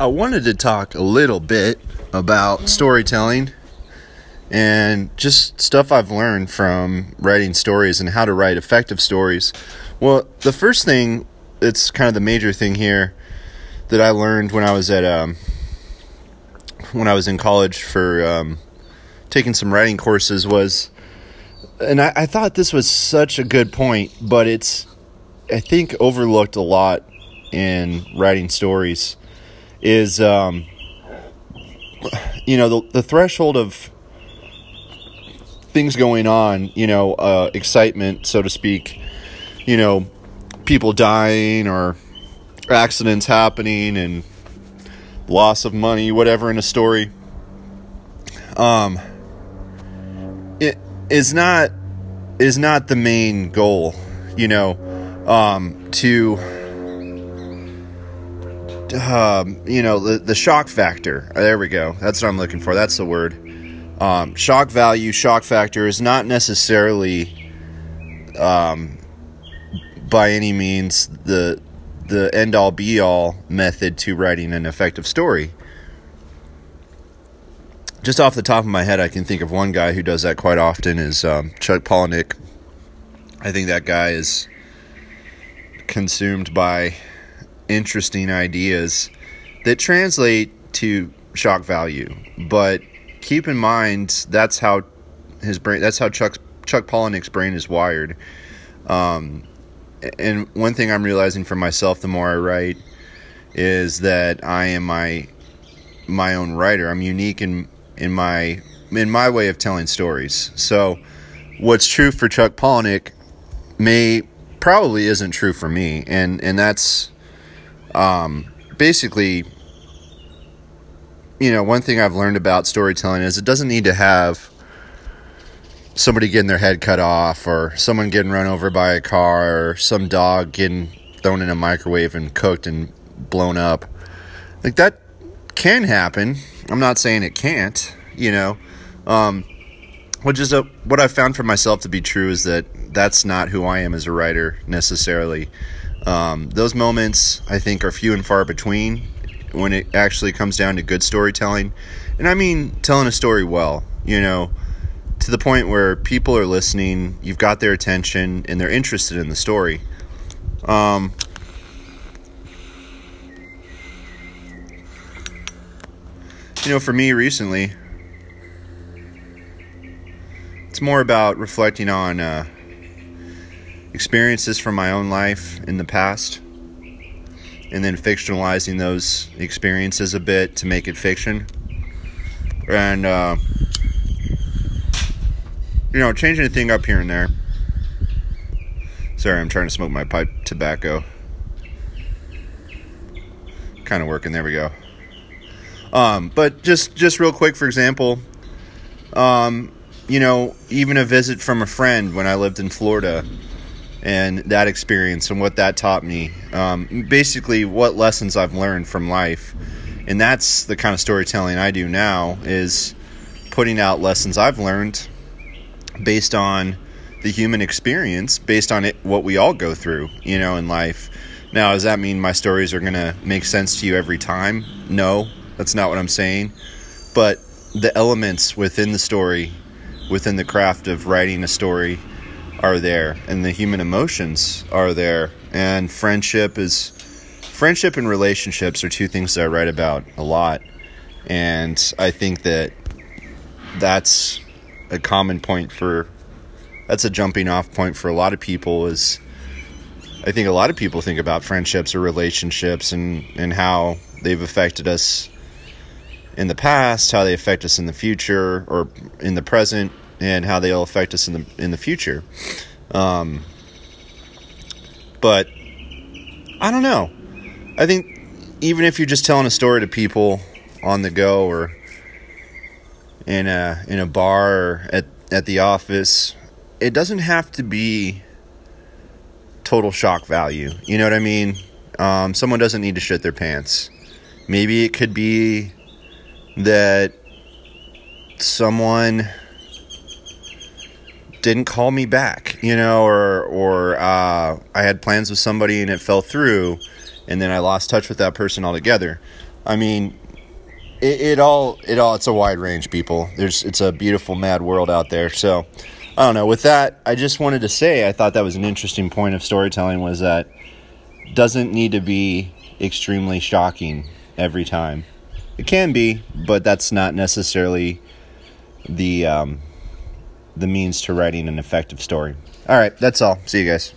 I wanted to talk a little bit about storytelling and just stuff I've learned from writing stories and how to write effective stories. Well, the first thing, it's kind of the major thing here that I learned when I was at um, when I was in college for um, taking some writing courses was, and I, I thought this was such a good point, but it's I think overlooked a lot in writing stories is um, you know the the threshold of things going on, you know, uh, excitement, so to speak, you know, people dying or accidents happening and loss of money, whatever in a story. Um, it is not is not the main goal, you know, um, to um, you know, the, the shock factor. There we go. That's what I'm looking for. That's the word. Um, shock value, shock factor is not necessarily, um, by any means, the the end all be all method to writing an effective story. Just off the top of my head, I can think of one guy who does that quite often is um, Chuck Palahniuk. I think that guy is consumed by interesting ideas that translate to shock value. But keep in mind that's how his brain that's how Chuck Chuck Palahniuk's brain is wired. Um, and one thing I'm realizing for myself the more I write is that I am my my own writer. I'm unique in in my in my way of telling stories. So what's true for Chuck Palahniuk may probably isn't true for me and and that's um, basically, you know, one thing I've learned about storytelling is it doesn't need to have somebody getting their head cut off or someone getting run over by a car or some dog getting thrown in a microwave and cooked and blown up. Like that can happen. I'm not saying it can't, you know. Um, which is a, what I've found for myself to be true is that that's not who I am as a writer necessarily. Um, those moments, I think, are few and far between when it actually comes down to good storytelling. And I mean telling a story well, you know, to the point where people are listening, you've got their attention, and they're interested in the story. Um, you know, for me recently, it's more about reflecting on. Uh, experiences from my own life in the past and then fictionalizing those experiences a bit to make it fiction. And, uh, you know, changing a thing up here and there. Sorry, I'm trying to smoke my pipe tobacco. Kind of working. There we go. Um, but just just real quick, for example, um, you know, even a visit from a friend when I lived in Florida and that experience and what that taught me. Um, basically, what lessons I've learned from life, and that's the kind of storytelling I do now. Is putting out lessons I've learned based on the human experience, based on it, what we all go through, you know, in life. Now, does that mean my stories are going to make sense to you every time? No, that's not what I'm saying. But the elements within the story, within the craft of writing a story, are there and the human emotions are there and friendship is friendship and relationships are two things that I write about a lot and I think that that's a common point for that's a jumping off point for a lot of people is I think a lot of people think about friendships or relationships and and how they've affected us in the past, how they affect us in the future or in the present, and how they'll affect us in the in the future. Um, but I don't know. I think even if you're just telling a story to people on the go or in a in a bar or at at the office, it doesn't have to be total shock value. You know what I mean? Um, someone doesn't need to shit their pants. Maybe it could be that someone didn't call me back, you know, or or uh, I had plans with somebody and it fell through, and then I lost touch with that person altogether. I mean, it, it all it all it's a wide range, people. There's it's a beautiful mad world out there. So I don't know. With that, I just wanted to say I thought that was an interesting point of storytelling was that doesn't need to be extremely shocking every time. It can be, but that's not necessarily the um, the means to writing an effective story. All right, that's all. See you guys.